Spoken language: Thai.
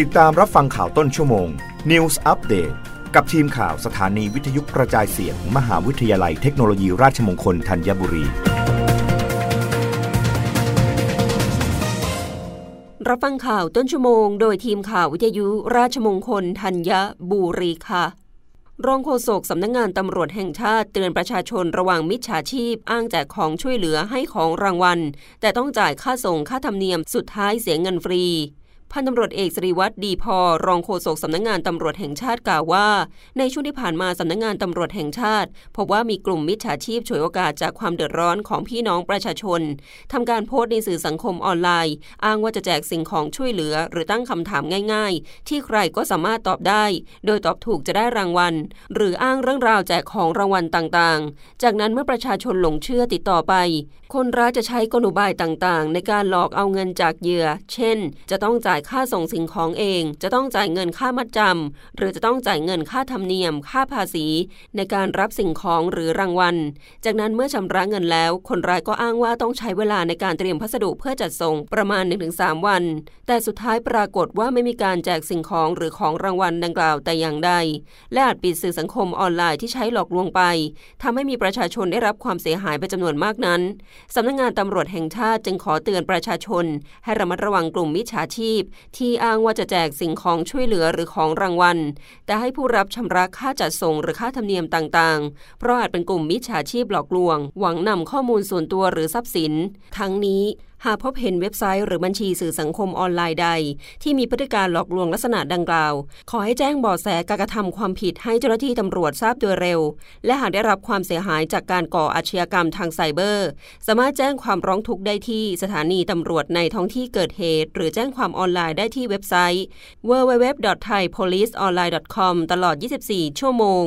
ติดตามรับฟังข่าวต้นชั่วโมง News Update กับทีมข่าวสถานีวิทยุกระจายเสียงมมหาวิทยาลัยเทคโนโลยีราชมงคลธัญบุรี รับฟังข่าวต้นชั่วโมง โดยทีมข่าววิทยุราชมงคลธัญบุรีค่ะรองโฆษกสำนักงงานตำรวจแห่งชาติเตือนประชาชนระวังมิจฉาชีพ อ้างแจกของช่วยเหลือให้ของรางวัล แต่ต้องจ่ายค่าส่งค่าธรรมเนียมสุดท้ายเสียเงินฟรี พันตำรวจเอกสริวัตรดีพอ รองโฆษกสำนักงงานตำรวจแห่งชาติกล่าวว่า ในช่วงที่ผ่านมาสำนักงงานตำรวจแห่งชาติ พบว่ามีกลุ่มมิจฉาชีพฉวยโอกาสจากความเดือดร้อนของพี่น้องประชาชนทำการโพสต์ในสื่อสังคมออนไลน์ อ้างว่าจะแจกสิ่งของช่วยเหลือ หรือตั้งคำถามง่าย ๆ ที่ใครก็สามารถตอบได้ โดยตอบถูกจะได้รางวัล หรืออ้างเรื่องราวแจกของรางวัลต่างๆ จากนั้นเมื่อประชาชนหลงเชื่อติดต่อไป คนร้ายจะใช้กลอุบายต่างๆ ในการหลอกเอาเงินจากเหยื่อ เช่น จะต้องจ่ายค่าส่งสิ่งของเอง จะต้องจ่ายเงินค่ามัดจำหรือจะต้องจ่ายเงินค่าธรรมเนียม ค่าภาษี ในการรับสิ่งของหรือรางวัล จากนั้นเมื่อชำระเงินแล้ว คนร้ายก็อ้างว่าต้องใช้เวลาในการเตรียมพัสดุเพื่อจัดส่งประมาณ 1-3 วัน แต่สุดท้ายปรากฏว่าไม่มีการแจกสิ่งของหรือของรางวัลดังกล่าวแต่อย่างใด และอาจปิดสื่อสังคมออนไลน์ที่ใช้หลอกลวงไปทำให้มีประชาชนได้รับความเสียหายเป็นจำนวนมากนั้นสำนักงงานตำรวจแห่งชาติจึงขอเตือนประชาชน ให้ระมัดระวังกลุ่มมิจฉาชีพที่อ้างว่าจะแจกสิ่งของช่วยเหลือหรือของรางวัล แต่ให้ผู้รับชำระค่าจัดส่งหรือค่าธรรมเนียมต่างๆ เพราะอาจเป็นกลุ่มมิจฉาชีพหลอกลวง หวังนำข้อมูลส่วนตัวหรือทรัพย์สิน ทั้งนี้ หากพบเห็นเว็บไซต์หรือบัญชีสื่อสังคมออนไลน์ใด ที่มีพฤติการหลอกลวงลักษณะดังกล่าว ขอให้แจ้งเบาะแสการกระทำความผิดให้เจ้าหน้าที่ตำรวจทราบโดยเร็ว และหากได้รับความเสียหายจากการก่ออาชญากรรมทางไซเบอร์ สามารถแจ้งความร้องทุกข์ได้ที่สถานีตำรวจในท้องที่เกิดเหตุ หรือแจ้งความออนไลน์ได้ที่เว็บไซต์ www.thaipoliceonline.com ตลอด 24 ชั่วโมง